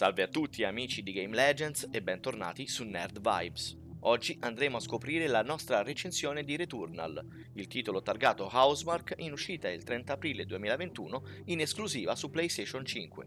Salve a tutti amici di Game Legends e bentornati su Nerd Vibes. Oggi andremo a scoprire la nostra recensione di Returnal, il titolo targato Housemark in uscita il 30 aprile 2021 in esclusiva su PlayStation 5.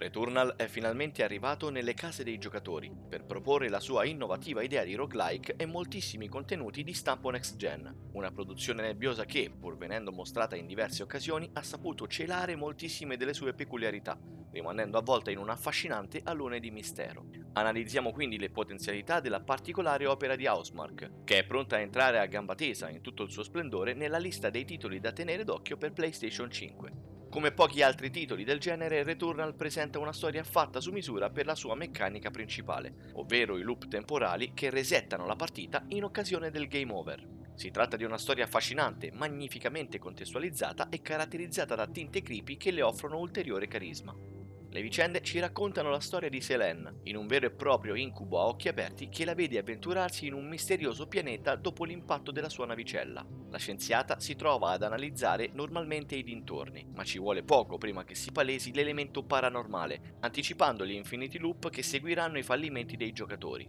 Returnal è finalmente arrivato nelle case dei giocatori per proporre la sua innovativa idea di roguelike e moltissimi contenuti di stampo next gen, una produzione nebbiosa che, pur venendo mostrata in diverse occasioni, ha saputo celare moltissime delle sue peculiarità, rimanendo avvolta in un affascinante alone di mistero. Analizziamo quindi le potenzialità della particolare opera di Housemark, che è pronta a entrare a gamba tesa in tutto il suo splendore nella lista dei titoli da tenere d'occhio per PlayStation 5. Come pochi altri titoli del genere, Returnal presenta una storia fatta su misura per la sua meccanica principale, ovvero i loop temporali che resettano la partita in occasione del game over. Si tratta di una storia affascinante, magnificamente contestualizzata e caratterizzata da tinte creepy che le offrono ulteriore carisma. Le vicende ci raccontano la storia di Selene, in un vero e proprio incubo a occhi aperti che la vede avventurarsi in un misterioso pianeta dopo l'impatto della sua navicella. La scienziata si trova ad analizzare normalmente i dintorni, ma ci vuole poco prima che si palesi l'elemento paranormale, anticipando gli infiniti loop che seguiranno i fallimenti dei giocatori.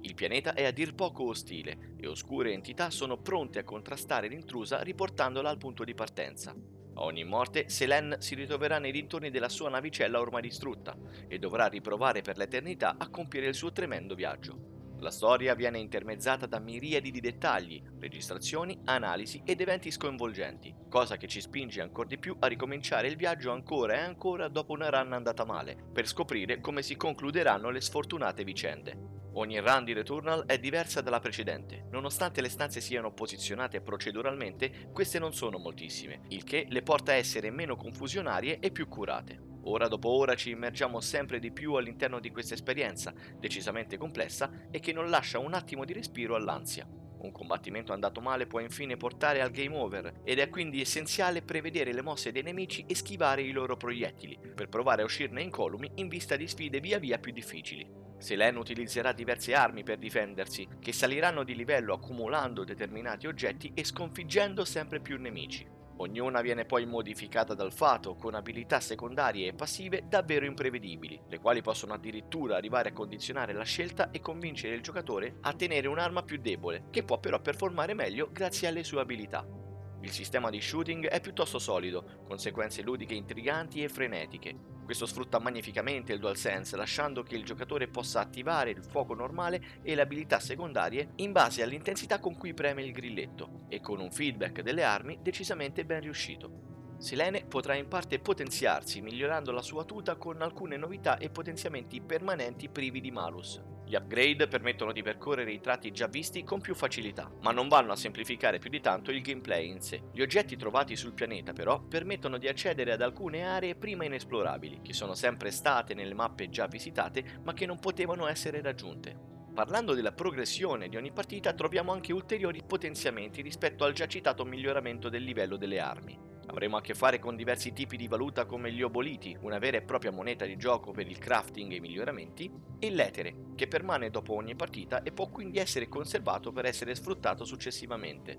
Il pianeta è a dir poco ostile e oscure entità sono pronte a contrastare l'intrusa riportandola al punto di partenza. A ogni morte, Selene si ritroverà nei dintorni della sua navicella ormai distrutta e dovrà riprovare per l'eternità a compiere il suo tremendo viaggio. La storia viene intermezzata da miriadi di dettagli, registrazioni, analisi ed eventi sconvolgenti, cosa che ci spinge ancora di più a ricominciare il viaggio ancora e ancora dopo una run andata male, per scoprire come si concluderanno le sfortunate vicende. Ogni run di Returnal è diversa dalla precedente, nonostante le stanze siano posizionate proceduralmente, queste non sono moltissime, il che le porta a essere meno confusionarie e più curate. Ora dopo ora ci immergiamo sempre di più all'interno di questa esperienza, decisamente complessa e che non lascia un attimo di respiro all'ansia. Un combattimento andato male può infine portare al game over ed è quindi essenziale prevedere le mosse dei nemici e schivare i loro proiettili, per provare a uscirne incolumi in vista di sfide via via più difficili. Selene utilizzerà diverse armi per difendersi, che saliranno di livello accumulando determinati oggetti e sconfiggendo sempre più nemici. Ognuna viene poi modificata dal fato con abilità secondarie e passive davvero imprevedibili, le quali possono addirittura arrivare a condizionare la scelta e convincere il giocatore a tenere un'arma più debole, che può però performare meglio grazie alle sue abilità. Il sistema di shooting è piuttosto solido, con sequenze ludiche intriganti e frenetiche, questo sfrutta magnificamente il DualSense, lasciando che il giocatore possa attivare il fuoco normale e le abilità secondarie in base all'intensità con cui preme il grilletto, e con un feedback delle armi decisamente ben riuscito. Selene potrà in parte potenziarsi migliorando la sua tuta con alcune novità e potenziamenti permanenti privi di malus. Gli upgrade permettono di percorrere i tratti già visti con più facilità, ma non vanno a semplificare più di tanto il gameplay in sé. Gli oggetti trovati sul pianeta però permettono di accedere ad alcune aree prima inesplorabili, che sono sempre state nelle mappe già visitate ma che non potevano essere raggiunte. Parlando della progressione di ogni partita troviamo anche ulteriori potenziamenti rispetto al già citato miglioramento del livello delle armi. Avremo a che fare con diversi tipi di valuta come gli oboliti, una vera e propria moneta di gioco per il crafting e i miglioramenti, e l'etere, che permane dopo ogni partita e può quindi essere conservato per essere sfruttato successivamente.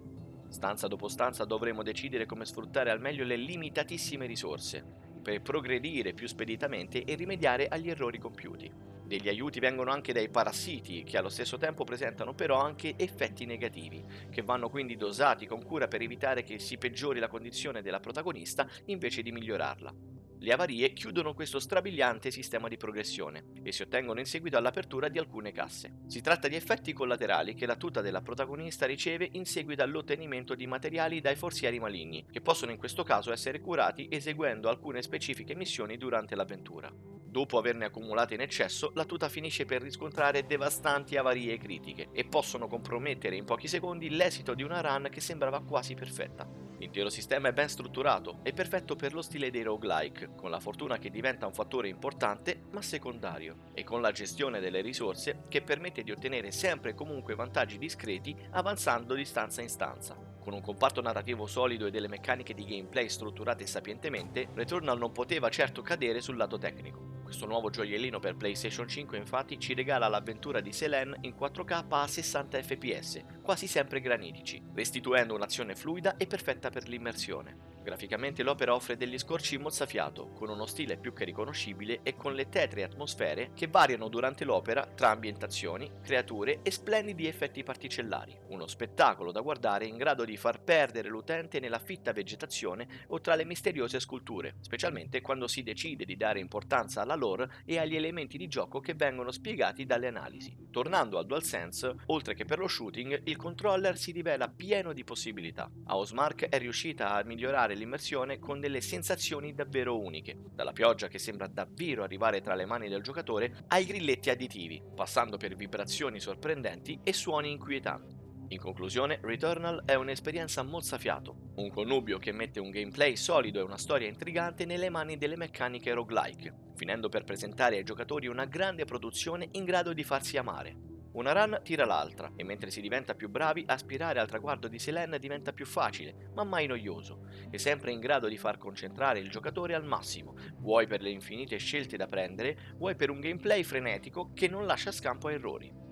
Stanza dopo stanza dovremo decidere come sfruttare al meglio le limitatissime risorse, per progredire più speditamente e rimediare agli errori compiuti. Degli aiuti vengono anche dai parassiti, che allo stesso tempo presentano però anche effetti negativi, che vanno quindi dosati con cura per evitare che si peggiori la condizione della protagonista invece di migliorarla. Le avarie chiudono questo strabiliante sistema di progressione e si ottengono in seguito all'apertura di alcune casse. Si tratta di effetti collaterali che la tuta della protagonista riceve in seguito all'ottenimento di materiali dai forzieri maligni, che possono in questo caso essere curati eseguendo alcune specifiche missioni durante l'avventura. Dopo averne accumulate in eccesso, la tuta finisce per riscontrare devastanti avarie critiche e possono compromettere in pochi secondi l'esito di una run che sembrava quasi perfetta. L'intero sistema è ben strutturato e perfetto per lo stile dei roguelike, con la fortuna che diventa un fattore importante ma secondario, e con la gestione delle risorse che permette di ottenere sempre e comunque vantaggi discreti avanzando di stanza in stanza. Con un comparto narrativo solido e delle meccaniche di gameplay strutturate sapientemente, Returnal non poteva certo cadere sul lato tecnico. Questo nuovo gioiellino per PlayStation 5 infatti ci regala l'avventura di Selene in 4K a 60 fps, quasi sempre granitici, restituendo un'azione fluida e perfetta per l'immersione. Graficamente l'opera offre degli scorci mozzafiato, con uno stile più che riconoscibile e con le tetre atmosfere che variano durante l'opera tra ambientazioni, creature e splendidi effetti particellari. Uno spettacolo da guardare in grado di far perdere l'utente nella fitta vegetazione o tra le misteriose sculture, specialmente quando si decide di dare importanza alla lore e agli elementi di gioco che vengono spiegati dalle analisi. Tornando al DualSense, oltre che per lo shooting, il controller si rivela pieno di possibilità. Housemark è riuscita a migliorare l'immersione con delle sensazioni davvero uniche, dalla pioggia che sembra davvero arrivare tra le mani del giocatore ai grilletti additivi, passando per vibrazioni sorprendenti e suoni inquietanti. In conclusione, Returnal è un'esperienza mozzafiato, un connubio che mette un gameplay solido e una storia intrigante nelle mani delle meccaniche roguelike, finendo per presentare ai giocatori una grande produzione in grado di farsi amare. Una run tira l'altra e mentre si diventa più bravi, aspirare al traguardo di Selene diventa più facile, ma mai noioso, e sempre in grado di far concentrare il giocatore al massimo, vuoi per le infinite scelte da prendere, vuoi per un gameplay frenetico che non lascia scampo a errori.